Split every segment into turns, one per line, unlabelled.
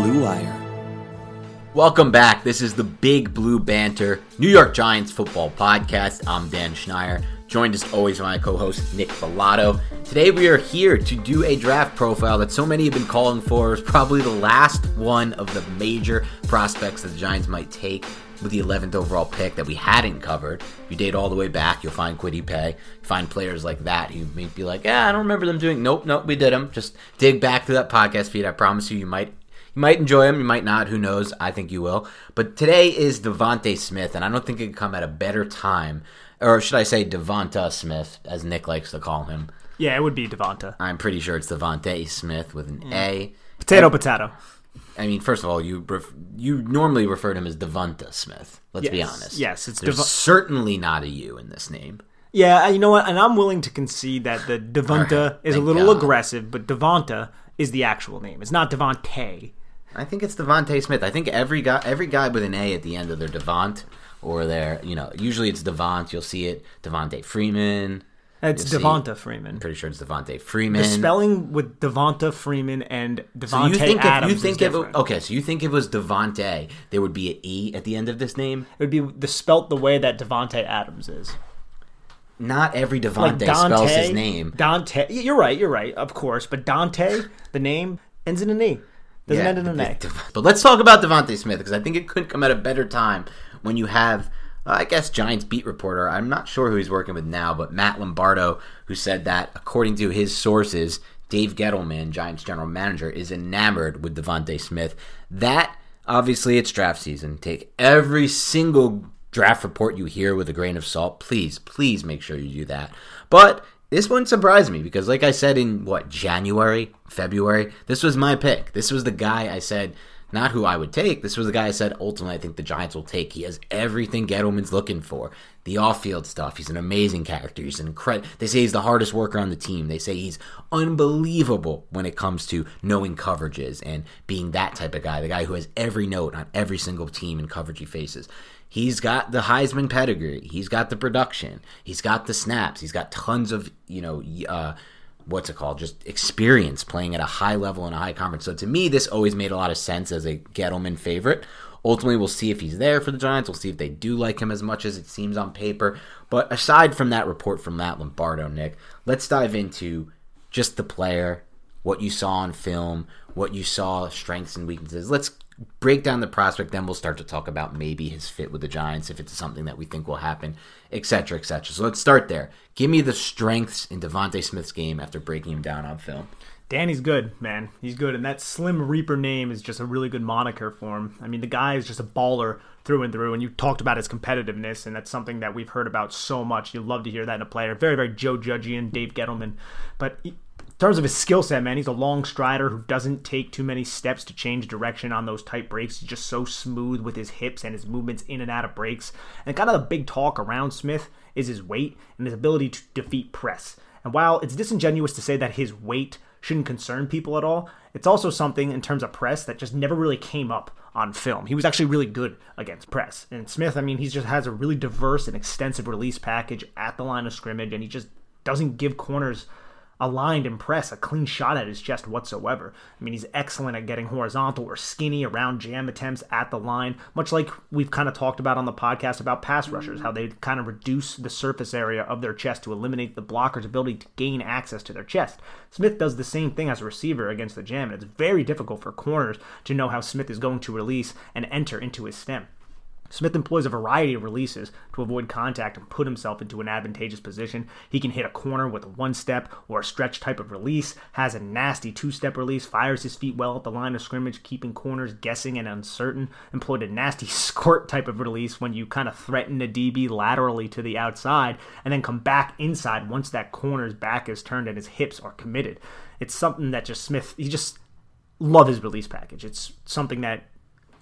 Blue Wire. Welcome back. This is the Big Blue Banter New York Giants football podcast. I'm Dan Schneier, joined as always by my co-host Nick Bellotto. Today we are here to do a draft profile that so many have been calling for. It's probably the last one of the major prospects that the Giants might take with the 11th overall pick that we hadn't covered. If you date all the way back, you'll find Kwity Paye. Find players like that who may be like, yeah, I don't remember them doing. Nope, nope, we did them. Just dig back through that podcast feed. I promise you, you might you might enjoy him, you might not. Who knows? I think you will. But today is DeVonta Smith, and I don't think it could come at a better time, or should I say Devonta Smith, as Nick likes to call him.
Yeah, it would be Devonta.
I'm pretty sure it's DeVonta Smith with an mm. A.
Potato,
And-
potato.
I mean, first of all, you ref- you normally refer to him as Devonta Smith. Let's be honest.
Yes, it's
There's certainly not a U in this name.
Yeah, you know what? And I'm willing to concede that the Devonta
Alright,
is a little
God.
aggressive, but Devonta is the actual name. It's not Devontae.
I think it's Devonte Smith. I think every guy every guy with an A at the end of their Devont or their you know usually it's Devont. You'll see it Devonte Freeman.
It's
You'll see-
Devonta Freeman.
I'm pretty sure it's Devonte Freeman.
The spelling with Devonta Freeman and
so you think
Adams
if you think
is
if it, okay, so you think if it was Devonte, there would be an E at the end of this name.
It would be the spelt the way that Davante Adams is.
Not every Devonte
Like
spells his name.
Dante. You're right. You're right. Of course, but Dante, the name ends in an E. Doesn't end in an A.
But let's talk about Devonte Smith because I think it couldn't come at a better time when you have, uh, I guess, Giants beat reporter. I'm not sure who he's working with now, but Matt Lombardo, who said that according to his sources, Dave Gettleman, Giants general manager, is enamored with Devonte Smith. That obviously it's draft season. Take every single draft report you hear with a grain of salt. Please, please make sure you do that. But this one surprised me because, like I said in what January, February, this was my pick. This was the guy I said, not who I would take. This was the guy I said ultimately I think the Giants will take. He has everything Gettleman's looking for. The off-field stuff. He's an amazing character. He's an incredible. They say he's the hardest worker on the team. They say he's unbelievable when it comes to knowing coverages and being that type of guy. The guy who has every note on every single team and coverage he faces. He's got the Heisman pedigree. He's got the production. He's got the snaps. He's got tons of you know. Uh, what's it called? Just experience playing at a high level in a high conference. So to me, this always made a lot of sense as a Gettleman favorite. Ultimately, we'll see if he's there for the Giants. We'll see if they do like him as much as it seems on paper. But aside from that report from Matt Lombardo, Nick, let's dive into just the player, what you saw on film, what you saw, strengths and weaknesses. Let's break down the prospect, then we'll start to talk about maybe his fit with the Giants, if it's something that we think will happen, etc., etc. So let's start there. Give me the strengths in Devontae Smith's game after breaking him down on film.
Danny's good, man. He's good, and that Slim Reaper name is just a really good moniker for him. I mean, the guy is just a baller through and through. And you talked about his competitiveness, and that's something that we've heard about so much. You love to hear that in a player. Very, very Joe Judgian, Dave Gettleman. But terms of his skill set, man, he's a long strider who doesn't take too many steps to change direction on those tight breaks. He's just so smooth with his hips and his movements in and out of breaks. And kind of the big talk around Smith is his weight and his ability to defeat press. And while it's disingenuous to say that his weight shouldn't concern people at all, it's also something in terms of press that just never really came up on film. He was actually really good against press. And Smith, I mean, he just has a really diverse and extensive release package at the line of scrimmage, and he just doesn't give corners aligned and press a clean shot at his chest whatsoever. I mean, he's excellent at getting horizontal or skinny around jam attempts at the line, much like we've kind of talked about on the podcast about pass rushers, how they kind of reduce the surface area of their chest to eliminate the blocker's ability to gain access to their chest. Smith does the same thing as a receiver against the jam, and it's very difficult for corners to know how Smith is going to release and enter into his stem. Smith employs a variety of releases to avoid contact and put himself into an advantageous position. He can hit a corner with a one step or a stretch type of release, has a nasty two step release, fires his feet well at the line of scrimmage, keeping corners guessing and uncertain, employed a nasty squirt type of release when you kind of threaten a DB laterally to the outside and then come back inside once that corner's back is turned and his hips are committed. It's something that just Smith, he just love his release package. It's something that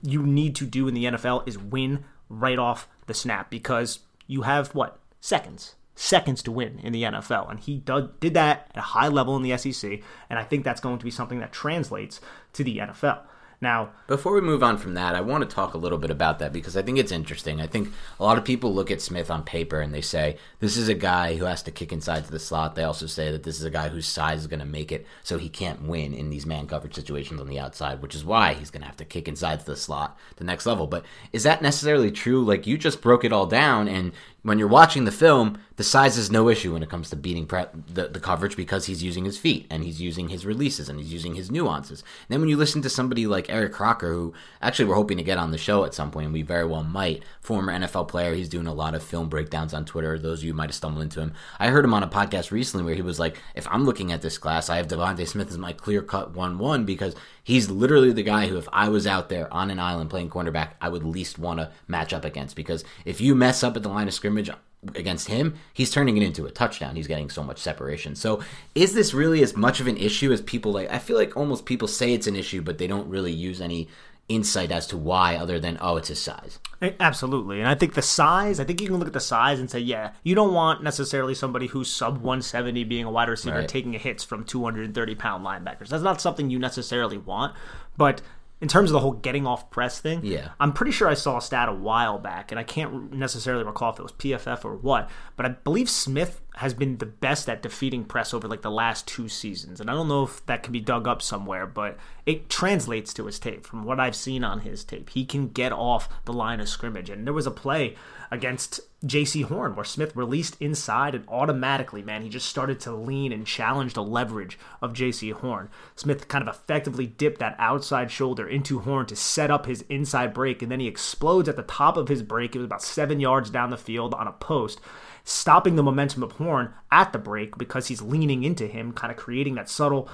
you need to do in the NFL is win right off the snap because you have what seconds seconds to win in the NFL and he did, that at a high level in the SEC and I think that's going to be something that translates to the NFL. Now,
before we move on from that, I want to talk a little bit about that because I think it's interesting. I think a lot of people look at Smith on paper and they say this is a guy who has to kick inside to the slot. They also say that this is a guy whose size is going to make it so he can't win in these man coverage situations on the outside, which is why he's going to have to kick inside to the slot the next level. But is that necessarily true? Like you just broke it all down and when you're watching the film, the size is no issue when it comes to beating pre- the, the coverage because he's using his feet and he's using his releases and he's using his nuances. And then when you listen to somebody like Eric Crocker, who actually we're hoping to get on the show at some point, and we very well might, former NFL player, he's doing a lot of film breakdowns on Twitter. Those of you might have stumbled into him. I heard him on a podcast recently where he was like, if I'm looking at this class, I have DeVonta Smith as my clear cut 1 1 because he's literally the guy who, if I was out there on an island playing cornerback, I would least want to match up against because if you mess up at the line of scrimmage, against him, he's turning it into a touchdown. He's getting so much separation. So, is this really as much of an issue as people like? I feel like almost people say it's an issue, but they don't really use any insight as to why other than oh it's his size.
Absolutely. And i think the size i think you can look at the size and say yeah you don't want necessarily somebody who's sub 170 being a wide receiver right. taking hits from 230 pound linebackers. That's not something you necessarily want. But in terms of the whole getting off press thing,
yeah,
I'm pretty sure I saw a stat a while back, and I can't necessarily recall if it was PFF or what, but I believe Smith has been the best at defeating press over like the last two seasons, and I don't know if that can be dug up somewhere, but it translates to his tape. From what I've seen on his tape, he can get off the line of scrimmage, and there was a play against Jaycee Horn, where Smith released inside and automatically, man, he just started to lean and challenge the leverage of Jaycee Horn. Smith kind of effectively dipped that outside shoulder into Horn to set up his inside break, and then he explodes at the top of his break. It was about seven yards down the field on a post, stopping the momentum of Horn at the break because he's leaning into him, kind of creating that subtle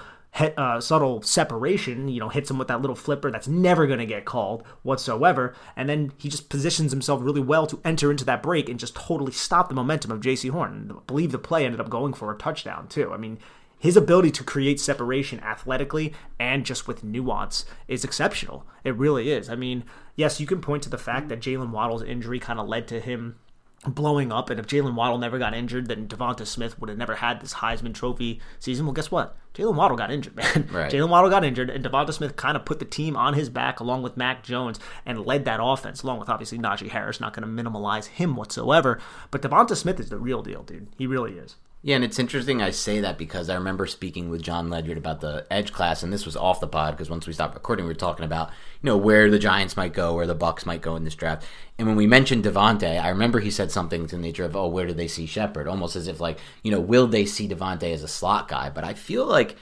uh, subtle separation, you know, hits him with that little flipper that's never going to get called whatsoever. And then he just positions himself really well to enter into that break and just totally stop the momentum of Jaycee Horn. I believe the play ended up going for a touchdown, too. I mean, his ability to create separation athletically and just with nuance is exceptional. It really is. I mean, yes, you can point to the fact that Jaylen Waddle's injury kind of led to him blowing up. And if Jaylen Waddle never got injured, then Devonta Smith would have never had this Heisman Trophy season. Well, guess what? Jaylen Waddle got injured, man. Right. Jaylen Waddle got injured, and Devonta Smith kind of put the team on his back along with Mac Jones and led that offense, along with obviously Najee Harris. Not going to minimalize him whatsoever, but Devonta Smith is the real deal, dude. He really is.
Yeah, and it's interesting I say that because I remember speaking with Jon Ledyard about the edge class, and this was off the pod because once we stopped recording, we were talking about you know where the Giants might go, where the Bucs might go in this draft. And when we mentioned Davante, I remember he said something to the nature of, "Oh, where do they see Shepard?" Almost as if like you know, will they see Davante as a slot guy? But I feel like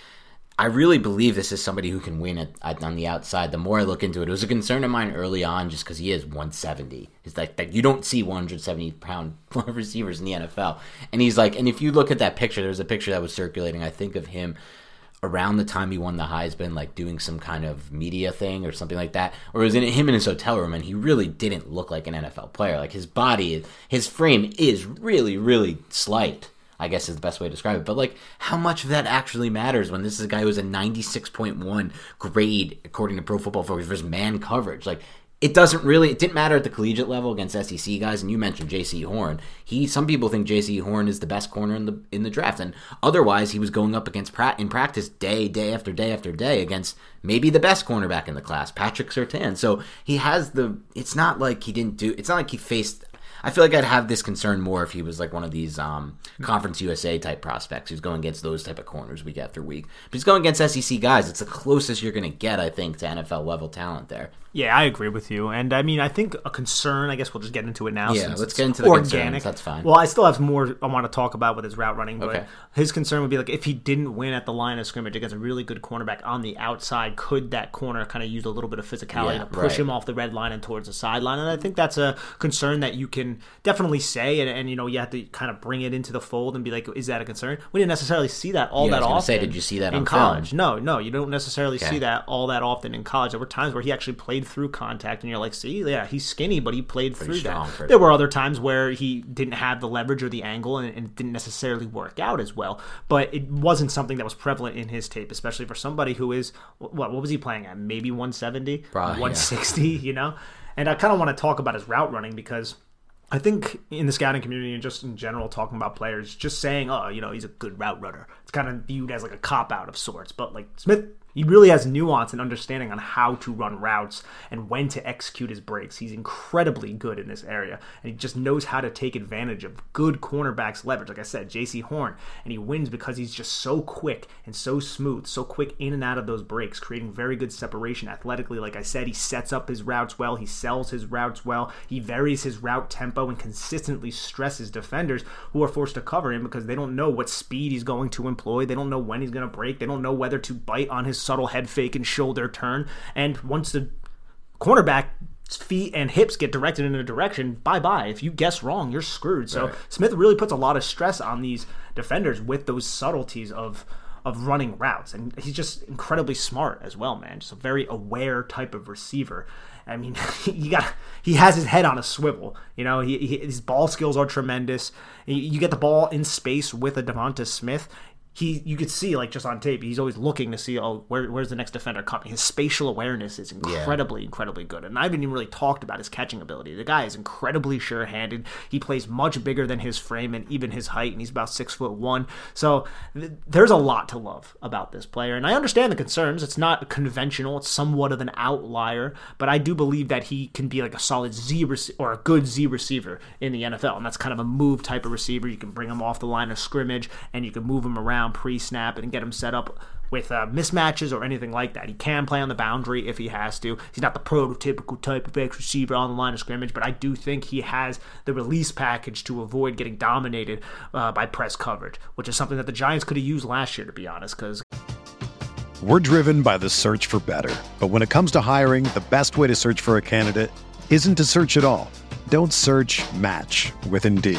I really believe this is somebody who can win it on the outside. The more I look into it, it was a concern of mine early on, just because he is 170. It's like that you don't see 170 pound receivers in the NFL, and he's like, and if you look at that picture, there's a picture that was circulating. I think of him around the time he won the Heisman, like doing some kind of media thing or something like that, or was in him in his hotel room, and he really didn't look like an NFL player. Like his body, his frame is really, really slight. I guess is the best way to describe it. But like, how much of that actually matters when this is a guy who was a 96.1 grade according to Pro Football Focus versus man coverage? Like, it doesn't really it didn't matter at the collegiate level against SEC guys and you mentioned Jaycee Horn. He some people think Jaycee Horn is the best corner in the in the draft and otherwise he was going up against Pratt in practice day day after day after day against maybe the best cornerback in the class, Patrick Surtain. So he has the it's not like he didn't do it's not like he faced I feel like I'd have this concern more if he was like one of these um, Conference USA type prospects who's going against those type of corners week after week. But he's going against SEC guys. It's the closest you're going to get, I think, to NFL level talent there.
Yeah, I agree with you. And I mean, I think a concern, I guess we'll just get into it now.
Yeah, let's get into the organic. Concerns. That's fine.
Well, I still have more I want to talk about with his route running, but okay. his concern would be like if he didn't win at the line of scrimmage against a really good cornerback on the outside, could that corner kind of use a little bit of physicality yeah, to push right. him off the red line and towards the sideline? And I think that's a concern that you can definitely say, and, and you know, you have to kind of bring it into the fold and be like, is that a concern? We didn't necessarily see that all
yeah,
that often.
Say, did you see that
in college? Film? No, no, you don't necessarily okay. see that all that often in college. There were times where he actually played through contact and you're like, see, yeah, he's skinny, but he played Pretty through that. There were other times where he didn't have the leverage or the angle, and, and, it didn't necessarily work out as well. But it wasn't something that was prevalent in his tape, especially for somebody who is what? What was he playing at? Maybe 170, Probably, 160, yeah. you know. And I kind of want to talk about his route running because. I think in the scouting community and just in general, talking about players, just saying, "Oh, you know, he's a good route runner," it's kind of viewed as like a cop out of sorts. But like Smith he really has nuance and understanding on how to run routes and when to execute his breaks. He's incredibly good in this area, and he just knows how to take advantage of good cornerbacks' leverage. Like I said, Jaycee Horn, and he wins because he's just so quick and so smooth, so quick in and out of those breaks, creating very good separation athletically. Like I said, he sets up his routes well, he sells his routes well, he varies his route tempo and consistently stresses defenders who are forced to cover him because they don't know what speed he's going to employ, they don't know when he's going to break, they don't know whether to bite on his subtle head fake and shoulder turn. And once the cornerback feet and hips get directed in a direction, bye bye. If you guess wrong, you're screwed. So right. Smith really puts a lot of stress on these defenders with those subtleties of of running routes, and he's just incredibly smart as well, man. Just a very aware type of receiver. I mean, you got he has his head on a swivel. You know, he, he, his ball skills are tremendous. You get the ball in space with a Devonta Smith he you could see like just on tape he's always looking to see oh where, where's the next defender coming? His spatial awareness is incredibly yeah. incredibly good and i haven't even really talked about his catching ability. The guy is incredibly sure-handed. He plays much bigger than his frame and even his height and he's about six foot one. So th- there's a lot to love about this player and i understand the concerns. It's not conventional. It's somewhat of an outlier but i do believe that he can be like a solid z rec- or a good z receiver in the nfl and that's kind of a move type of receiver. You can bring him off the line of scrimmage and you can move him around pre snap and get him set up with uh, mismatches or anything like that. He can play on the boundary if he has to. He's not the prototypical type of X receiver on the line of scrimmage, but I do think he has the release package to avoid getting dominated uh, by press coverage, which is something that the Giants could have used last year, to be honest, because.
We're driven by the search for better. But when it comes to hiring, the best way to search for a candidate isn't to search at all. Don't search match with Indeed.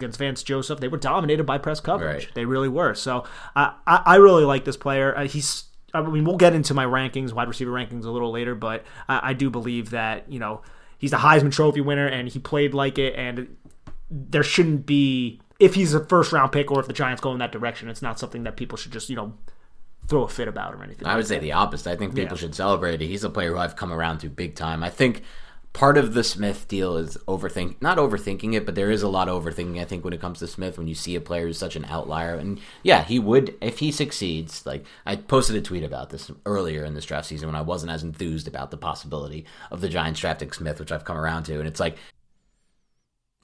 against Vance Joseph, they were dominated by press coverage. Right. They really were. So uh, I, I really like this player. Uh, he's I mean, we'll get into my rankings, wide receiver rankings, a little later, but I, I, do believe that you know he's the Heisman Trophy winner and he played like it, and there shouldn't be if he's a first round pick or if the Giants go in that direction, it's not something that people should just you know throw a fit about or anything.
I would
like
say
that.
the opposite. I think people
Yeah.
should celebrate it. He's a player who I've come around to big time. I think part of the Smith deal is overthink not overthinking it, but there is a lot of overthinking I think when it comes to Smith when you see a player who's such an outlier. And yeah, he would if he succeeds, like I posted a tweet about this earlier in this draft season when I wasn't as enthused about the possibility of the Giants drafting Smith, which I've come around to, and it's like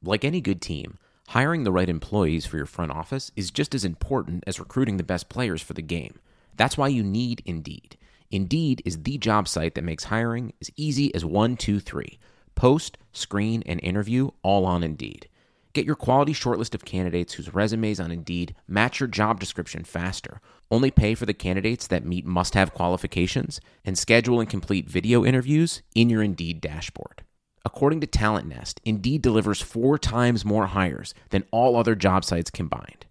Like any good team, hiring the right employees for your front office is just as important as recruiting the best players for the game. That's why you need Indeed. Indeed is the job site that makes hiring as easy as one, two, three. Post, screen, and interview all on Indeed. Get your quality shortlist of candidates whose resumes on Indeed match your job description faster. Only pay for the candidates that meet must have qualifications and schedule and complete video interviews in your Indeed dashboard. According to Talent Nest, Indeed delivers four times more hires than all other job sites combined.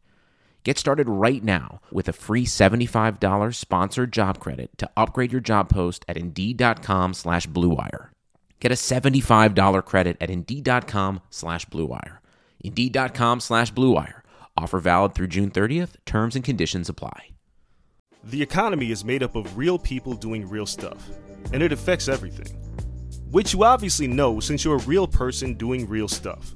Get started right now with a free $75 sponsored job credit to upgrade your job post at Indeed.com slash BlueWire. Get a $75 credit at Indeed.com slash BlueWire. Indeed.com slash BlueWire. Offer valid through June 30th. Terms and conditions apply.
The economy is made up of real people doing real stuff, and it affects everything. Which you obviously know since you're a real person doing real stuff.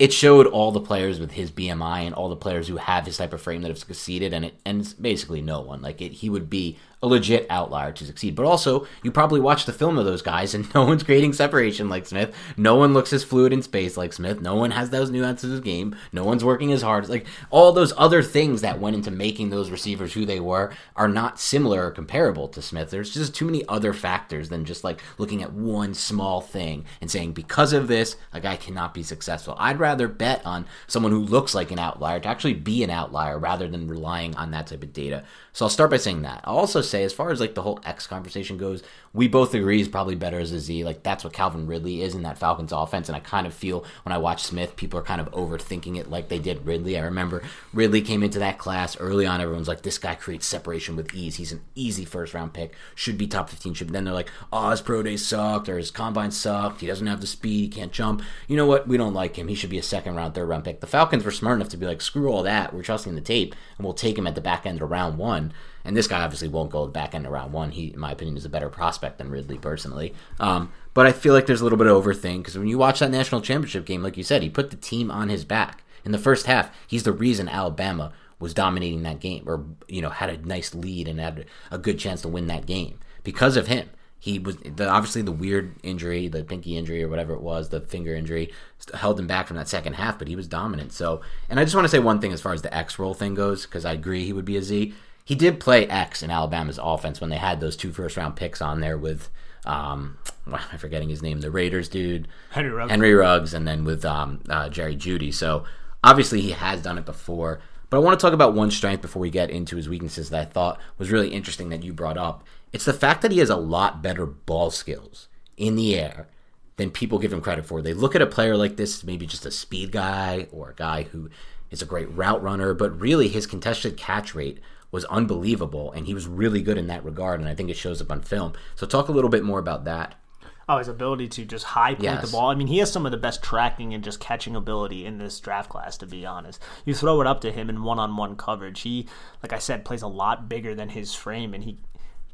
It showed all the players with his BMI and all the players who have his type of frame that have succeeded, and it and it's basically no one. Like it, he would be a legit outlier to succeed. But also, you probably watch the film of those guys, and no one's creating separation like Smith. No one looks as fluid in space like Smith. No one has those nuances of game. No one's working as hard. Like all those other things that went into making those receivers who they were are not similar or comparable to Smith. There's just too many other factors than just like looking at one small thing and saying because of this, a guy cannot be successful. I'd rather bet on someone who looks like an outlier to actually be an outlier rather than relying on that type of data. So I'll start by saying that. I'll also say, as far as like the whole X conversation goes, we both agree he's probably better as a Z. Like that's what Calvin Ridley is in that Falcons offense. And I kind of feel when I watch Smith, people are kind of overthinking it like they did Ridley. I remember Ridley came into that class early on. Everyone's like, this guy creates separation with ease. He's an easy first round pick. Should be top 15. Should then they're like, oh, his pro day sucked or his combine sucked. He doesn't have the speed. He can't jump. You know what? We don't like him. He should be a second round, third round pick. The Falcons were smart enough to be like, screw all that. We're trusting the tape and we'll take him at the back end of round one. And this guy obviously won't go back of round one. He, in my opinion, is a better prospect than Ridley personally. Um, but I feel like there's a little bit of overthink because when you watch that national championship game, like you said, he put the team on his back. In the first half, he's the reason Alabama was dominating that game or, you know, had a nice lead and had a good chance to win that game because of him. He was the, obviously the weird injury, the pinky injury or whatever it was, the finger injury, held him back from that second half, but he was dominant. So, and I just want to say one thing as far as the X roll thing goes, because I agree he would be a Z he did play X in Alabama's offense when they had those two first round picks on there with um well, I'm forgetting his name, the Raiders dude.
Henry Ruggs.
Henry Ruggs and then with um uh, Jerry Jeudy. So obviously he has done it before. But I want to talk about one strength before we get into his weaknesses that I thought was really interesting that you brought up. It's the fact that he has a lot better ball skills in the air than people give him credit for. They look at a player like this, maybe just a speed guy or a guy who is a great route runner, but really his contested catch rate was unbelievable, and he was really good in that regard, and I think it shows up on film. So talk a little bit more about that.
Oh, his ability to just high point
Yes.
the ball. I mean, he has some of the best tracking and just catching ability in this draft class, to be honest. You throw it up to him in one on one coverage. He, like I said, plays a lot bigger than his frame, and he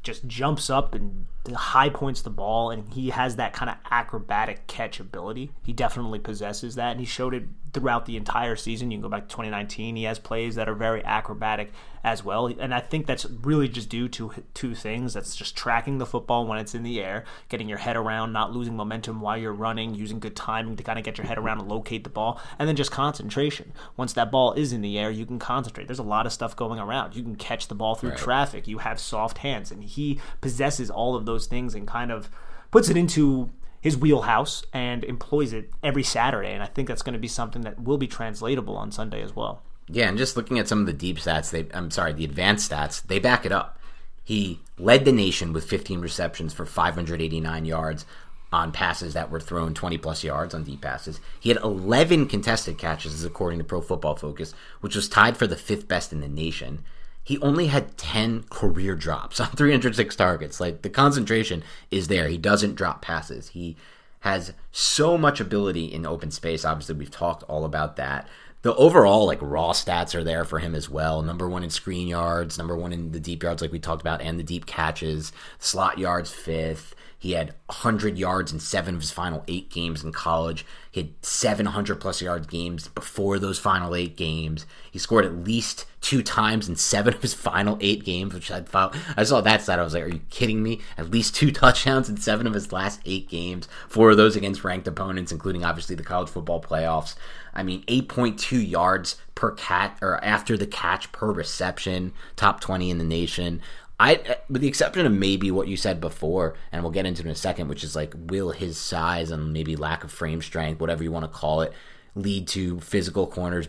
just jumps up and high points the ball, and he has that kind of acrobatic catch ability. He definitely possesses that, and he showed it throughout the entire season. You can go back to 2019. He has plays that are very acrobatic as well, and I think that's really just due to two things. That's just tracking the football when it's in the air, getting your head around, not losing momentum while you're running, using good timing to kind of get your head around and locate the ball, and then just concentration. Once that ball is in the air, you can concentrate. There's a lot of stuff going around. You can catch the ball through traffic. You have soft hands, and he possesses all of those things and kind of puts it into his wheelhouse and employs it every Saturday. And I think that's going to be something that will be translatable on Sunday as well.
Yeah, and just looking at some of the deep stats, they I'm sorry, the advanced stats, they back it up. He led the nation with 15 receptions for 589 yards, on passes that were thrown 20 plus yards on deep passes. He had 11 contested catches, according to Pro Football Focus, which was tied for the fifth best in the nation. He only had 10 career drops on 306 targets. Like the concentration is there. He doesn't drop passes. He has so much ability in open space. Obviously, we've talked all about that. The overall like raw stats are there for him as well. Number one in screen yards, number one in the deep yards, like we talked about, and the deep catches. Slot yards fifth. He had 100 yards in seven of his final eight games in college. He had 700 plus yards games before those final eight games. He scored at least two times in seven of his final eight games, which I thought I saw that stat. I was like, "Are you kidding me?" At least two touchdowns in seven of his last eight games. Four of those against ranked opponents, including obviously the college football playoffs. I mean, 8.2 yards per cat or after the catch per reception, top 20 in the nation. I, with the exception of maybe what you said before, and we'll get into it in a second, which is like, will his size and maybe lack of frame strength, whatever you want to call it, lead to physical corners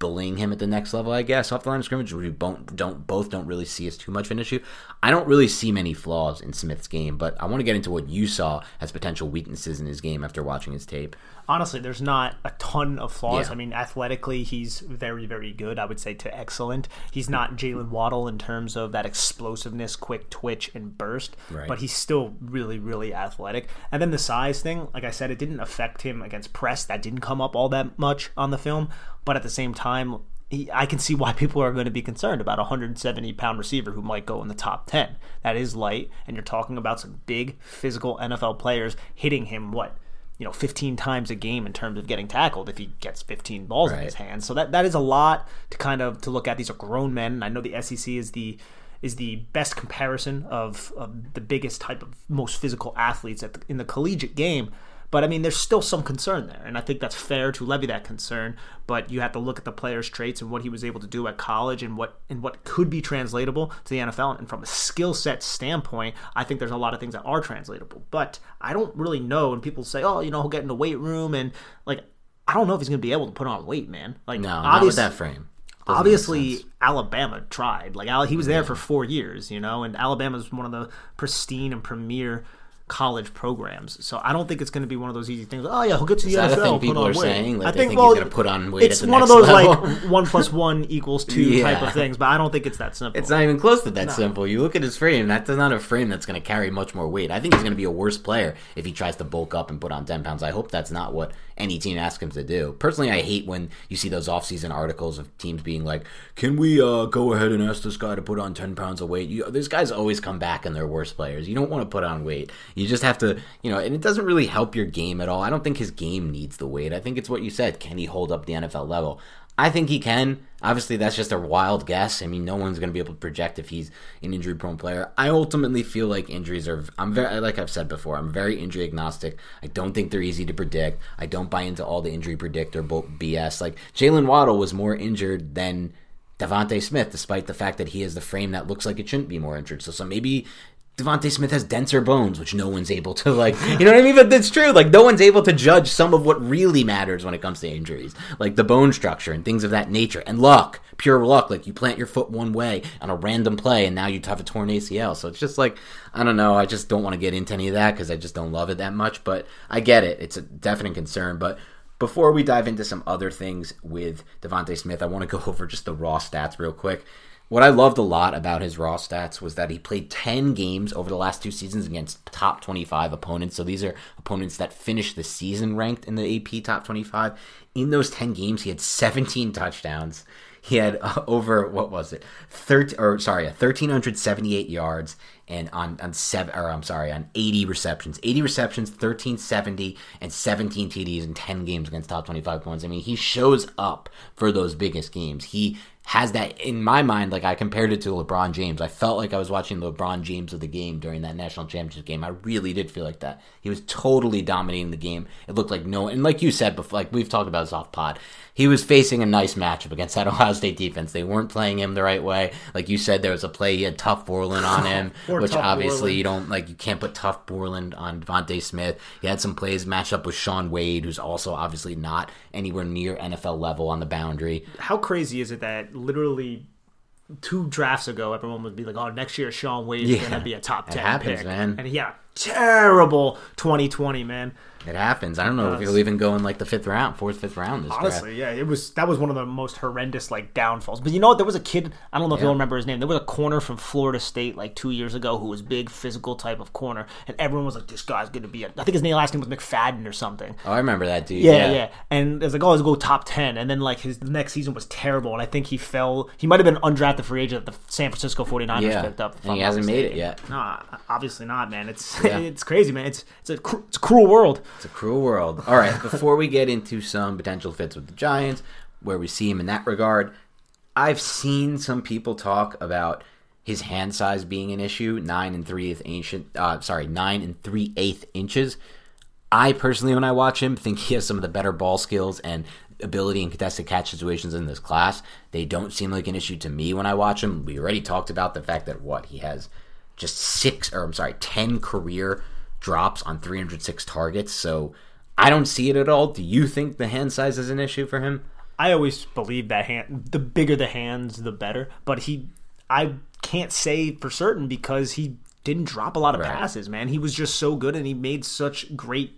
bullying him at the next level? I guess off the line of scrimmage, we don't, don't both don't really see as too much of an issue. I don't really see many flaws in Smith's game, but I want to get into what you saw as potential weaknesses in his game after watching his tape
honestly, there's not a ton of flaws.
Yeah.
I mean, athletically, he's very, very good. I would say to excellent. He's not Jaylen Waddle in terms of that explosiveness, quick twitch, and burst,
Right.
but he's still really, really athletic. And then the size thing, like I said, it didn't affect him against press. That didn't come up all that much on the film. But at the same time, he, I can see why people are going to be concerned about a 170 pound receiver who might go in the top 10. That is light, and you're talking about some big physical NFL players hitting him. What? You know 15 times a game in terms of getting tackled if he gets 15 balls in his hands. So that that is a lot to kind of to look at. These are grown men. And I know the SEC is the is the best comparison of, of the biggest type of most physical athletes at the, in the collegiate game. But I mean, there's still some concern there, and I think that's fair to levy that concern. But you have to look at the player's traits and what he was able to do at college, and what and what could be translatable to the NFL. And from a skill set standpoint, I think there's a lot of things that are translatable. But I don't really know. And people say, oh, you know, he'll get in the weight room, and like, I don't know if he's going to be able to put on weight, man. Like,
No, not with that frame. Doesn't
obviously. Alabama tried. Like he was there for four years, you know, and Alabama's one of the pristine and premier college programs. So I don't think it's going to be one of those easy things. Oh yeah, he'll get to the
that a
NFL.
thing
put
people are
weight.
saying? Like,
I think,
think he's gonna put on weight
It's
at the
one of those
level?
like one plus one equals two type of things, but I don't think it's that simple.
It's not even close to that simple. You look at his frame, that's not a frame that's going to carry much more weight. I think he's going to be a worse player if he tries to bulk up and put on 10 pounds. I hope that's not what any team asks him to do. Personally, I hate when you see those offseason articles of teams being like, can we uh, go ahead and ask this guy to put on 10 pounds of weight? You, these guys always come back and they're worse players. You don't want to put on weight. You just have to, you know, and it doesn't really help your game at all. I don't think his game needs the weight. I think it's what you said. Can he hold up the NFL level? I think he can. Obviously, that's just a wild guess. I mean, no one's going to be able to project if he's an injury-prone player. I ultimately feel like injuries are. I'm very, like I've said before, I'm very injury agnostic. I don't think they're easy to predict. I don't buy into all the injury predictor BS. Like Jaylen Waddle was more injured than Devontae Smith, despite the fact that he has the frame that looks like it shouldn't be more injured. So, so maybe Devontae Smith has denser bones, which no one's able to like. You know what I mean? But that's true. Like no one's able to judge some of what really matters when it comes to injuries, like the bone structure and things of that nature, and luck, pure luck. Like you plant your foot one way on a random play, and now you have a torn ACL. So it's just like I don't know. I just don't want to get into any of that because I just don't love it that much. But I get it. It's a definite concern. But before we dive into some other things with Devonte Smith, I want to go over just the raw stats real quick. What I loved a lot about his raw stats was that he played 10 games over the last two seasons against top 25 opponents. So these are opponents that finished the season ranked in the AP top 25. In those 10 games, he had 17 touchdowns. He had uh, over what was it, 13 or sorry, 1378 yards and on on seven or I'm sorry, on 80 receptions, 80 receptions, 1370 and 17 TDs in 10 games against top 25 points. I mean, he shows up for those biggest games. He has that in my mind. Like I compared it to LeBron James. I felt like I was watching LeBron James of the game during that national championship game. I really did feel like that. He was totally dominating the game. It looked like no, and like you said before, like we've talked about this off pod. He was facing a nice matchup against that Ohio State defense. They weren't playing him the right way. Like you said, there was a play he had Tuf Borland on him, which obviously
Borland.
you don't like. You can't put Tuf Borland on Devontae Smith. He had some plays matched up with Shaun Wade, who's also obviously not anywhere near NFL level on the boundary.
How crazy is it that literally two drafts ago, everyone would be like, "Oh, next year Shaun Wade is
Yeah.
going to be a top
It
ten
happens,
pick,"
man.
and yeah, terrible 2020, man.
It happens. I don't know if he'll even go in like the fifth round, fourth, fifth round. This draft.
Honestly, yeah, it was that was one of the most horrendous like downfalls. But you know what? There was a kid. I don't know if you'll remember his name. There was a corner from Florida State like two years ago who was big, physical type of corner, and everyone was like, "This guy's going to be." A, I think his name last name was McFadden or something.
Oh, I remember that dude.
Yeah, yeah. And it's like, oh, let's go top ten. And then like his next season was terrible, and I think he fell. He might have been undrafted free agent that the San Francisco 49ers
Yeah.
picked up.
And he hasn't made it yet.
No, obviously not, man. It's
Yeah.
it's crazy, man. It's it's a cru- it's a cruel world.
It's a cruel world. All right, before we get into some potential fits with the Giants, where we see him in that regard, I've seen some people talk about his hand size being an issue, nine and three eighth ancient. Uh, sorry, nine and three eighth inches. I personally, when I watch him, think he has some of the better ball skills and ability in contested catch situations in this class. They don't seem like an issue to me when I watch him. We already talked about the fact that what he has just six, or I'm sorry, ten career drops on 306 targets. So I don't see it at all. Do you think the hand size is an issue for him?
I always believe that hand, the bigger the hands, the better. But he, I can't say for certain because he didn't drop a lot of
Right.
passes, man. He was just so good and he made such great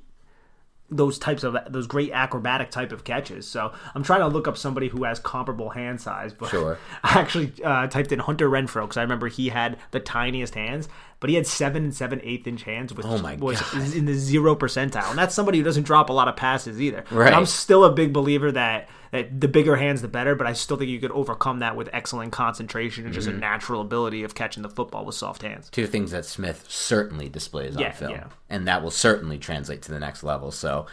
those types of those great acrobatic type of catches. So I'm trying to look up somebody who has comparable hand size. But
Sure.
I actually uh, typed in Hunter Renfrow because I remember he had the tiniest hands, but he had seven and seven eighth inch hands, which
Oh my
was
God.
in the zero percentile. And that's somebody who doesn't drop a lot of passes either. And
Right.
I'm still a big believer that that the bigger hands the better, but I still think you could overcome that with excellent concentration and just
Mm-hmm.
a natural ability of catching the football with soft hands.
Two things that Smith certainly displays
Yeah,
on film,
yeah.
and that will certainly translate to the next level. So,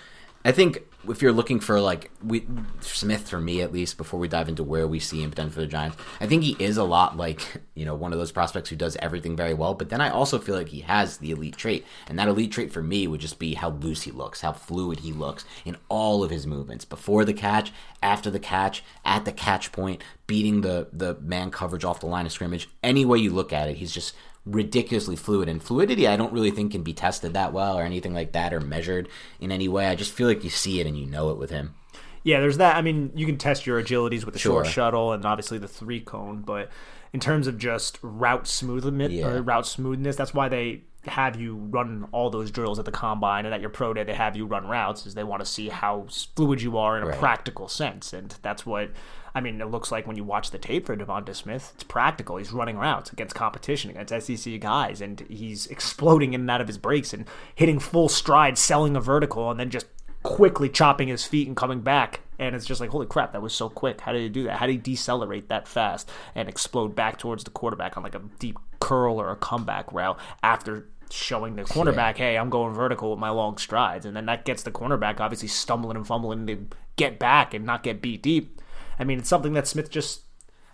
I think if you're looking for like we Smith for me at least, before we dive into where we see him potential for the Giants, I think he is a lot like you know one of those prospects who does everything very well. But then I also feel like he has the elite trait, and that elite trait for me would just be how loose he looks, how fluid he looks in all of his movements before the catch, after the catch, at the catch point, beating the the man coverage off the line of scrimmage. Any way you look at it, he's just ridiculously fluid and fluidity i don't really think can be tested that well or anything like that or measured in any way i just feel like you see it and you know it with him
Yeah, there's that. I mean, you can test your agilities with the short shuttle and obviously the three cone, but in terms of just route smoothness,
Yeah.
or route smoothness, that's why they have you run all those drills at the combine and at your pro day they have you run routes is they want to see how fluid you are in a
Right.
practical sense and that's what I mean it looks like when you watch the tape for Devonta Smith it's practical he's running routes against competition against SEC guys and he's exploding in and out of his breaks and hitting full stride selling a vertical and then just quickly chopping his feet and coming back. And it's just like, holy crap, that was so quick. How did he do that? How did he decelerate that fast and explode back towards the quarterback on like a deep curl or a comeback route after showing the cornerback, hey, I'm going vertical with my long strides. And then that gets the cornerback obviously stumbling and fumbling to get back and not get beat deep. I mean, it's something that Smith just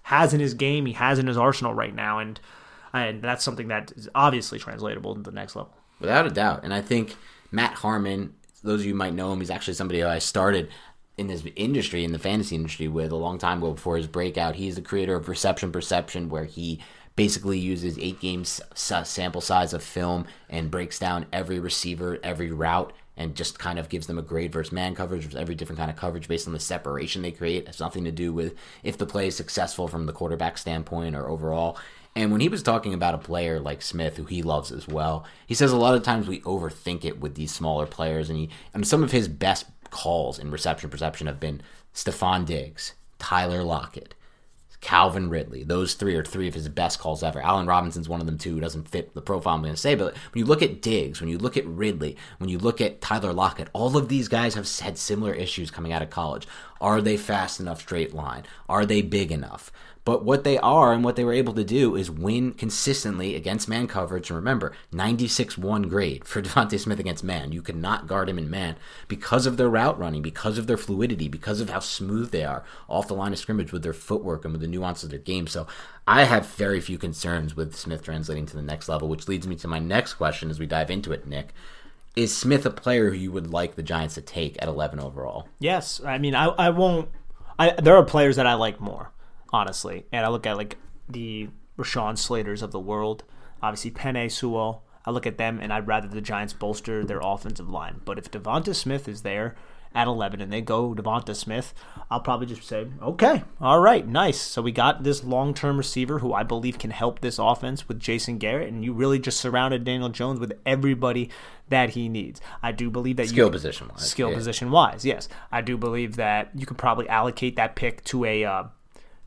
has in his game, he has in his arsenal right now. And, and that's something that is obviously translatable to the next level.
without a doubt. And I think Matt Harmon, those of you might know him, he's actually somebody who I started in this industry, in the fantasy industry, with a long time ago before his breakout. He's the creator of Reception Perception, where he basically uses eight games sample size of film and breaks down every receiver, every route, and just kind of gives them a grade versus man coverage, versus every different kind of coverage based on the separation they create. It has nothing to do with if the play is successful from the quarterback standpoint or overall. And when he was talking about a player like Smith, who he loves as well, he says a lot of times we overthink it with these smaller players, and he and some of his best calls in reception perception have been Stefon Diggs, Tyler Lockett, Calvin Ridley. Those three are three of his best calls ever. Allen Robinson's one of them too. Doesn't fit the profile I'm going to say, but when you look at Diggs, when you look at Ridley, when you look at Tyler Lockett, all of these guys have had similar issues coming out of college. Are they fast enough straight line? Are they big enough? But what they are and what they were able to do is win consistently against man coverage. And remember, 96 1 grade for Devontae Smith against man. You could not guard him in man because of their route running, because of their fluidity, because of how smooth they are off the line of scrimmage with their footwork and with the nuance of their game. So I have very few concerns with Smith translating to the next level, which leads me to my next question as we dive into it, Nick. Is Smith a player who you would like the Giants to take at 11 overall?
Yes, I mean, I, I won't. I there are players that I like more, honestly, and I look at like the Rashawn Slaters of the world, obviously Penei Sewell. I look at them, and I'd rather the Giants bolster their offensive line. But if Devonta Smith is there, at 11 and they go Devonta Smith, I'll probably just say, okay, all right, nice. So we got this long term receiver who I believe can help this offense with Jason Garrett, and you really just surrounded Daniel Jones with everybody that he needs. I do believe that
skill
you,
position wise,
skill
yeah.
position wise, yes, I do believe that you could probably allocate that pick to a. Uh,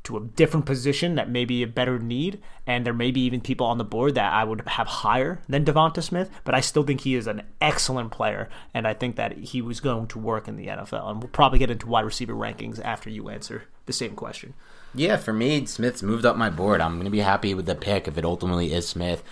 to a different position that may be a better need, and there may be even people on the board that I would have higher than Devonta Smith, but I still think he is an excellent player, and I think that he was going to work in the NFL. And we'll probably get into wide receiver rankings after you answer the same question.
Yeah, for me, Smith's moved up my board. I'm going to be happy with the pick if it ultimately is Smith.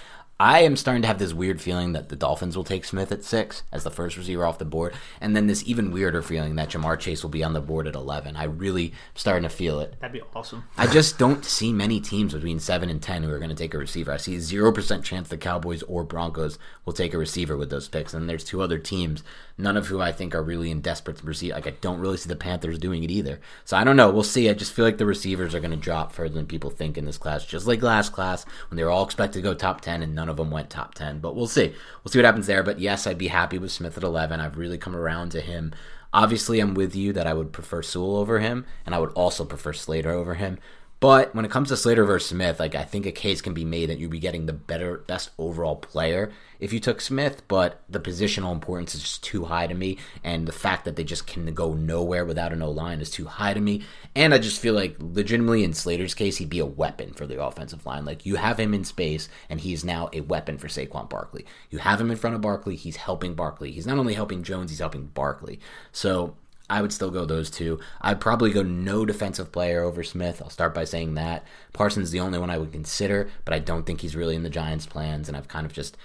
I am starting to have this weird feeling that the Dolphins will take Smith at six as the first receiver off the board, and then this even weirder feeling that Ja'Marr Chase will be on the board at eleven. I really am starting to feel it.
That'd be awesome.
I just don't see many teams between seven and ten who are going to take a receiver. I see zero percent chance the Cowboys or Broncos will take a receiver with those picks, and there's two other teams, none of who I think are really in desperate to receive. Like I don't really see the Panthers doing it either. So I don't know. We'll see. I just feel like the receivers are going to drop further than people think in this class, just like last class when they were all expected to go top ten and none of them went top ten. But we'll see. We'll see what happens there. But yes, I'd be happy with Smith at eleven. I've really come around to him. Obviously, I'm with you that I would prefer Sewell over him, and I would also prefer Slater over him. But when it comes to Slater versus Smith, like I think a case can be made that you'd be getting the better, best overall player if you took Smith. But the positional importance is just too high to me, and the fact that they just can go nowhere without an O line is too high to me. And I just feel like, legitimately, in Slater's case, he'd be a weapon for the offensive line. Like you have him in space, and he's now a weapon for Saquon Barkley. You have him in front of Barkley, he's helping Barkley. He's not only helping Jones, he's helping Barkley. So I would still go those two. I'd probably go no defensive player over Smith. I'll start by saying that. Parsons is the only one I would consider, but I don't think he's really in the Giants' plans, and I've kind of just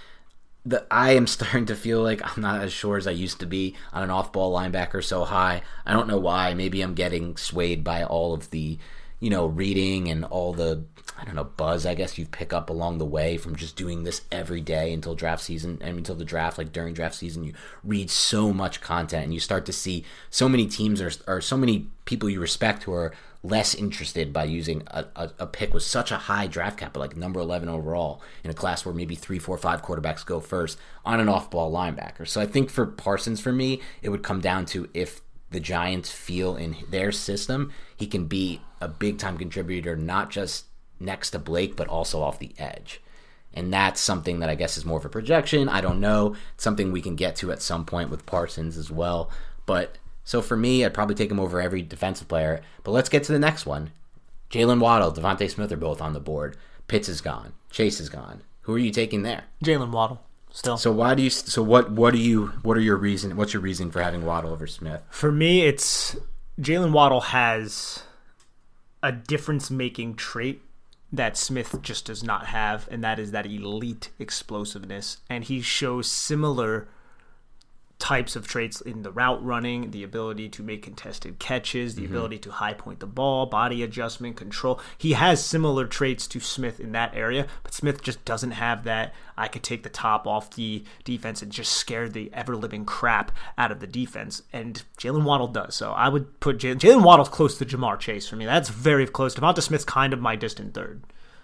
the I am starting to feel like I'm not as sure as I used to be on an off-ball linebacker so high. I don't know why. Maybe I'm getting swayed by all of the, you know, reading and all the I don't know buzz. I guess you pick up along the way from just doing this every day until draft season and until the draft. Like during draft season, you read so much content and you start to see so many teams or, or so many people you respect who are less interested by using a, a, a, pick with such a high draft cap, like number 11 overall, in a class where maybe three, four, five quarterbacks go first on an off ball linebacker. So I think for Parsons, for me, it would come down to if the Giants feel in their system he can be a big time contributor, not just next to Blake, but also off the edge. And that's something that I guess is more of a projection. I don't know. It's something we can get to at some point with Parsons as well. But so for me, I'd probably take him over every defensive player. But let's get to the next one. Jaylen Waddle, Devonta Smith are both on the board. Pitts is gone. Chase is gone. Who are you taking there?
Jaylen Waddle. Still.
So why do you? So what? What do you? What are your reason? What's your reason for having Waddle over Smith?
For me, it's Jaylen Waddle has a difference making trait that Smith just does not have, and that is that elite explosiveness. And he shows similar types of traits in the route running, the ability to make contested catches, the mm-hmm. ability to high point the ball, body adjustment, control. He has similar traits to Smith in that area, but Smith just doesn't have that. I could take the top off the defense and just scare the ever living crap out of the defense. And Jaylen Waddle does. So I would put Jaylen, Jaylen Waddle's close to Ja'Marr Chase for me. That's very close. Devonta Smith's kind of my distant third.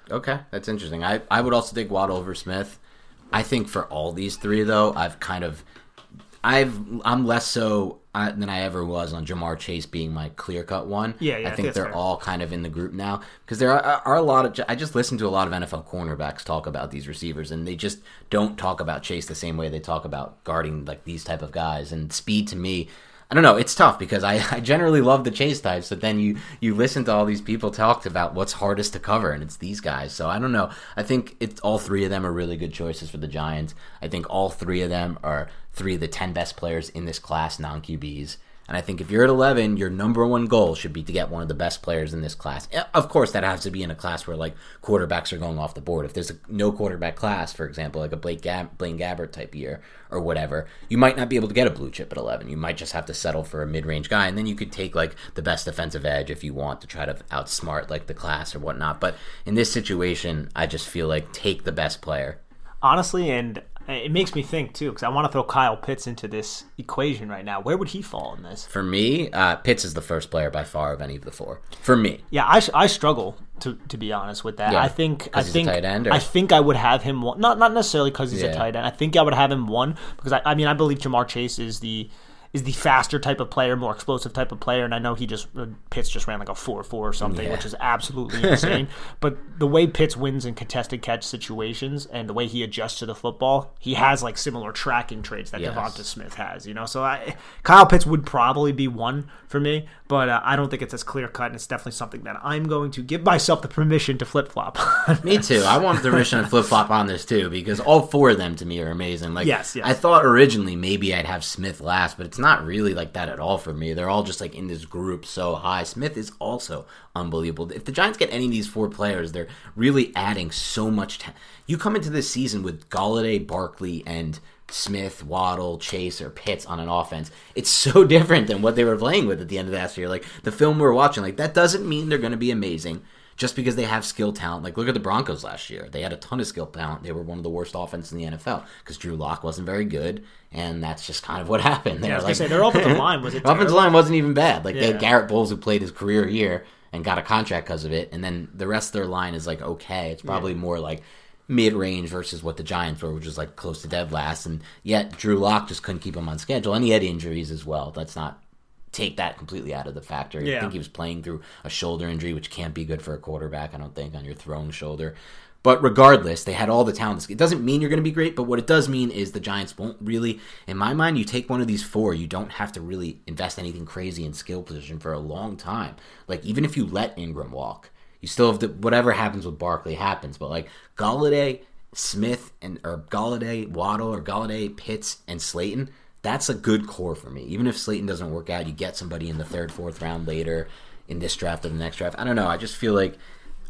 Okay, that's interesting. I, I would also take Waddle over Smith. I think for all these three, though, I've kind of I've I'm less so uh, than I ever was on Ja'Marr Chase being my clear cut one.
Yeah, yeah.
I think they're fair. all kind of in the group now because there are, are, a lot of. I just listen to a lot of NFL cornerbacks talk about these receivers, and they just don't talk about Chase the same way they talk about guarding like these type of guys. And speed to me, I don't know. It's tough because I, I generally love the chase types, but then you you listen to all these people talk about what's hardest to cover, and it's these guys. So I don't know. I think it's all three of them are really good choices for the Giants. I think all three of them are three of the ten best players in this class, non QBs. And I think if you're at 11, your number one goal should be to get one of the best players in this class. Of course, that has to be in a class where like quarterbacks are going off the board. If there's a no quarterback class, for example, like a Blake Gab- Blaine Gabbert type year or whatever, you might not be able to get a blue chip at 11. You might just have to settle for a mid-range guy, and then you could take like the best defensive edge if you want to try to outsmart like the class or whatnot. But in this situation, I just feel like take the best player.
Honestly, and it makes me think too because I want to throw Kyle Pitts into this equation right now. Where would he fall in this?
For me, uh, Pitts is the first player by far of any of the four. For me,
yeah, I, I struggle to, to be honest with that. Yeah, I think I think
end,
I think I would have him one, not not necessarily because he's yeah. a tight end. I think I would have him one because I, I mean I believe Ja'Marr Chase is the is the faster type of player, more explosive type of player. And I know he just uh, Pitts just ran like a four four or something,
Yeah.
which is absolutely insane. but the way Pitts wins in contested catch situations and the way he adjusts to the football, he has like similar tracking traits that
Yes.
Devonta Smith has. You know, so I, Kyle Pitts would probably be one for me, but uh, I don't think it's as clear cut, and it's definitely something that I'm going to give myself the permission to flip flop.
Me too. I want the permission to flip flop on this too because all four of them to me are amazing. Like,
Yes, yes.
I thought originally maybe I'd have Smith last, but it's not really like that at all for me. They're all just like in this group so high. Smith is also unbelievable. If the Giants get any of these four players, they're really adding so much. Ta- you come into this season with Golladay, Barkley, and Smith, Waddle, Chase, or Pitts on an offense. It's so different than what they were playing with at the end of last year. Like the film we're watching, like that doesn't mean they're going to be amazing just because they have skill talent. Like look at the Broncos last year; they had a ton of skill talent. They were one of the worst offenses in the NFL because Drew Lock wasn't very good, and that's just kind of what happened. They
Yeah, I was gonna say, their offensive line was it
Offensive line wasn't even bad. Like they had Garett Bolles who played his career here and got a contract because of it, and then the rest of their line is like okay. It's probably more like mid range versus what the Giants were, which was like close to dead last. And yet Drew Lock just couldn't keep him on schedule, and he had injuries as well. That's not take that completely out of the factor. I think he was playing through a shoulder injury, which can't be good for a quarterback, I don't think, on your thrown shoulder. But regardless, they had all the talent. It doesn't mean you're going to be great, but what it does mean is the Giants won't really, in my mind, you take one of these four, you don't have to really invest anything crazy in skill position for a long time. Like, even if you let Engram walk, you still have to, whatever happens with Barkley happens. But like, Golladay, Smith, and or Golladay, Waddle, or Golladay, Pitts, and Slayton, that's a good core for me. Even if Slayton doesn't work out, you get somebody in the third, fourth round later in this draft or the next draft. I don't know. I just feel like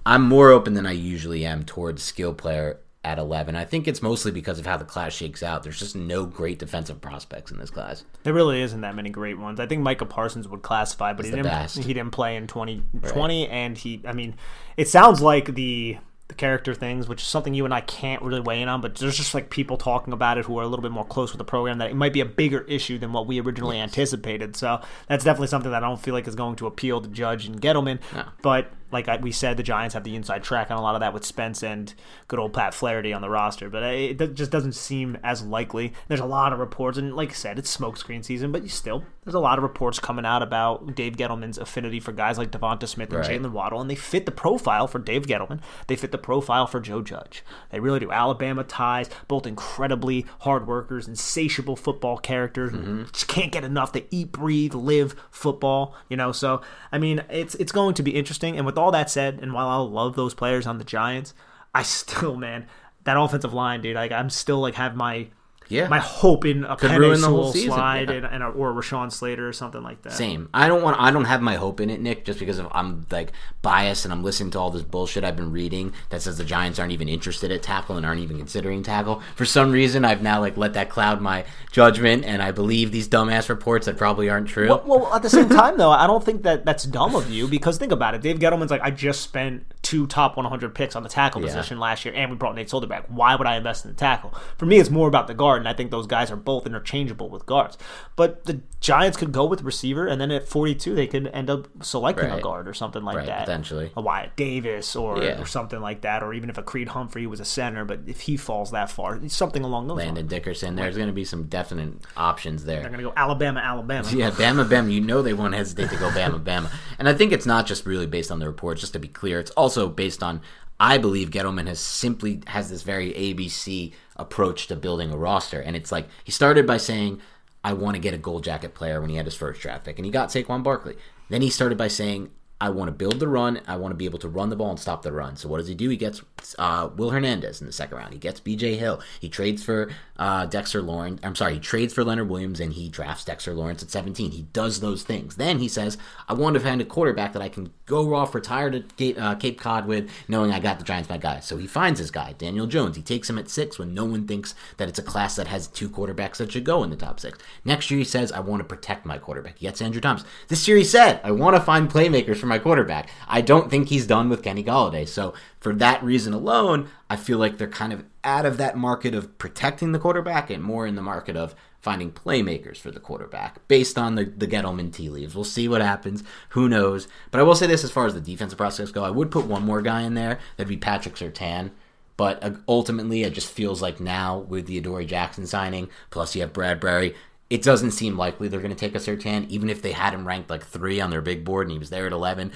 I'm more open than I usually am towards skill player at 11. I think it's mostly because of how the class shakes out. There's just no great defensive prospects in this class.
There really isn't that many great ones. I think Micah Parsons would classify, but he didn't.
best.
He didn't play in 2020, and he. I mean, it sounds like the the character things, which is something you and I can't really weigh in on. But there's just like people talking about it who are a little bit more close with the program that it might be a bigger issue than what we originally anticipated. So that's definitely something that I don't feel like is going to appeal to Judge and Gettleman. But like I, we said, the Giants have the inside track on a lot of that with Spence and good old Pat Flaherty on the roster. But uh, it it just doesn't seem as likely. There's a lot of reports, and like I said, it's smokescreen season, but you still there's a lot of reports coming out about Dave Gettleman's affinity for guys like Devonta Smith and
Right.
Jaylen Waddle, and they fit the profile for Dave Gettleman. They fit the profile for Joe Judge. They really do. Alabama ties, both incredibly hard workers, insatiable football characters, who mm-hmm. just can't get enough. They eat, breathe, live football. You know, so I mean, it's it's going to be interesting. And with all that said, and while I love those players on the Giants, I still, man, that offensive line, dude, like I'm still like have my
Yeah.
my hope in a
Could ruin the whole season,
slide
yeah.
and, and a, or Rashawn Slater or something like that.
Same. I don't want. I don't have my hope in it, Nick, just because of, I'm like biased and I'm listening to all this bullshit I've been reading that says the Giants aren't even interested at tackle and aren't even considering tackle. For some reason, I've now like let that cloud my judgment, and I believe these dumbass reports that probably aren't true.
Well, well, at the same time, though, I don't think that that's dumb of you because think about it. Dave Gettleman's like, I just spent two top 100 picks on the tackle
Yeah.
position last year, and we brought Nate Solder back. Why would I invest in the tackle? For me, it's more about the guard, and I think those guys are both interchangeable with guards. But the Giants could go with receiver, and then at 42, they could end up selecting a guard or something like
Right,
that.
potentially.
A Wyatt Davis or,
Yeah.
or something like that, or even if a Creed Humphrey was a center, but if he falls that far, something along those
Landon
lines.
Dickerson. There's going to be some definite options there.
They're going to go Alabama, Alabama.
Yeah, Bama Bama. You know they won't hesitate to go Bama Bama. And I think it's not just really based on the reports, just to be clear. It's also based on I believe Gettleman has simply has this very ABC approach to building a roster. And it's like he started by saying, I want to get a gold jacket player when he had his first draft pick, and he got Saquon Barkley. Then he started by saying, I want to build the run. I want to be able to run the ball and stop the run. So what does he do? He gets uh, Will Hernandez in the second round. He gets B.J. Hill. He trades for uh, Dexter Lawrence. I'm sorry, he trades for Leonard Williams and he drafts Dexter Lawrence at 17. He does those things. Then he says, I want to find a quarterback that I can go off, retire to uh, Cape Cod with, knowing I got the Giants my guy. So he finds his guy, Daniel Jones. He takes him at six when no one thinks that it's a class that has two quarterbacks that should go in the top six. Next year he says, I want to protect my quarterback. He gets Andrew Thomas. This year he said, I want to find playmakers for my quarterback. I don't think he's done with Kenny Golladay. So for that reason alone, I feel like they're kind of out of that market of protecting the quarterback and more in the market of finding playmakers for the quarterback based on the, the Gettleman tea leaves. We'll see what happens. Who knows? But I will say this as far as the defensive prospects go, I would put one more guy in there. That'd be Patrick Surtain. But uh, ultimately, it just feels like now with the Adoree Jackson signing, plus you have Bradberry, it doesn't seem likely they're going to take a Surtain, even if they had him ranked like three on their big board and he was there at 11.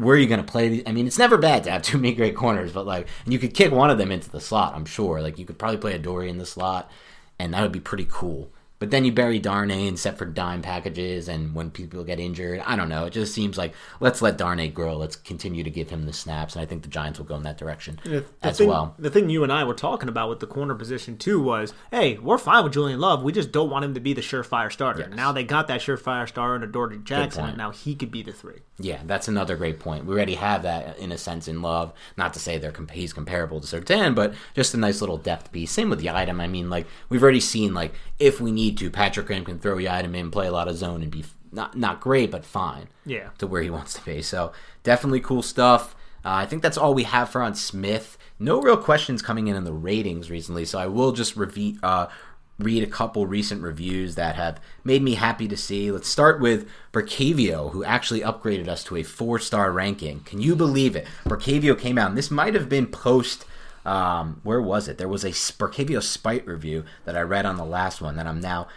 Where are you going to play? I mean, it's never bad to have too many great corners, but like, you could kick one of them into the slot, I'm sure. Like, you could probably play Adoree in the slot, and that would be pretty cool. But then you bury Darnay and set for dime packages, and when people get injured, I don't know. It just seems like let's let Darnay grow. Let's continue to give him the snaps, and I think the Giants will go in that direction
The
as
thing,
well.
The thing you and I were talking about with the corner position too was, hey, we're fine with Julian Love. We just don't want him to be the surefire starter.
Yes.
Now they got that surefire starter in Adoree Jackson, and now he could be the three.
Yeah, that's another great point. We already have that in a sense in love. Not to say they're comp- he's comparable to Surtain, but just a nice little depth piece. Same with the item. I mean, like we've already seen, like if we need to, Patrick Graham can throw the item in, play a lot of zone, and be not not great, but fine.
Yeah.
to where he wants to be. So definitely cool stuff. Uh, I think that's all we have for on Smith. No real questions coming in in the ratings recently, so I will just review. Uh, read a couple recent reviews that have made me happy to see. Let's start with Bercavio, who actually upgraded us to a four star ranking. Can you believe it? Bercavio came out, and this might have been post. Um, where was it? There was a Bercavio Spite review that I read on the last one that I'm now.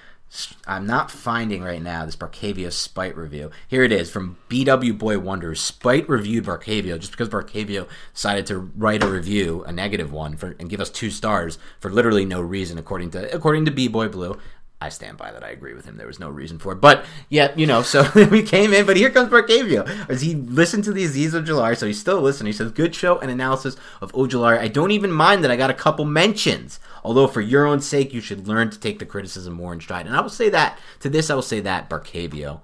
I'm not finding right now this Barcavio Spite review. Here it is from BW Boy Wonders. Spite reviewed Barcavio just because Barcavio decided to write a review, a negative one, for and give us two stars for literally no reason, according to according to B Boy Blue. I stand by that. I agree with him. There was no reason for it. But yeah, you know, so we came in, but here comes Barcavio. As he listened to the Azeez Ojulari, so he's still listening. He says, Good show and analysis of Ojolari. I don't even mind that I got a couple mentions. Although for your own sake, you should learn to take the criticism more in stride. And I will say that to this, I will say that Barcavio,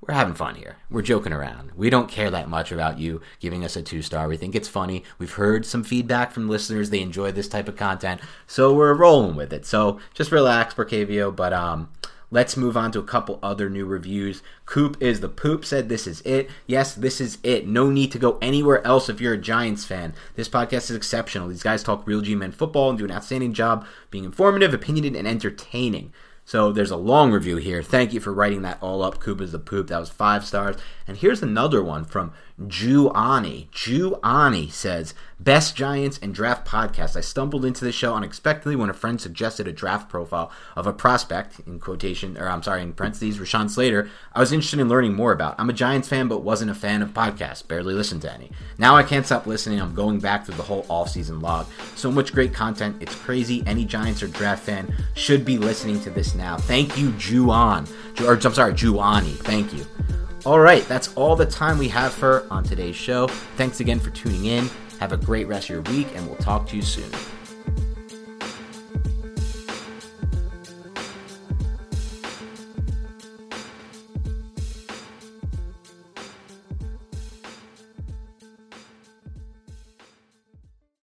we're having fun here. We're joking around. We don't care that much about you giving us a two star. We think it's funny. We've heard some feedback from listeners. They enjoy this type of content, so we're rolling with it. So just relax, Barcavio. But um, let's move on to a couple other new reviews. Coop is the poop said this is it. Yes, this is it. No need to go anywhere else if you're a Giants fan. This podcast is exceptional. These guys talk real G men football and do an outstanding job being informative, opinionated, and entertaining. So there's a long review here. Thank you for writing that all up. Coop is the poop. That was five stars. And here's another one from Juani. Juani says, Best Giants and Draft Podcast. I stumbled into the show unexpectedly when a friend suggested a draft profile of a prospect, in quotation, or I'm sorry, in parentheses, Rashawn Slater, I was interested in learning more about. I'm a Giants fan, but wasn't a fan of podcasts. Barely listened to any. Now I can't stop listening. I'm going back through the whole offseason log. So much great content. It's crazy. Any Giants or draft fan should be listening to this now. Thank you, Juan. Ju- Or, I'm sorry, Juani. Thank you. All right, that's all the time we have for on today's show. Thanks again for tuning in. Have a great rest of your week, and we'll talk to you soon.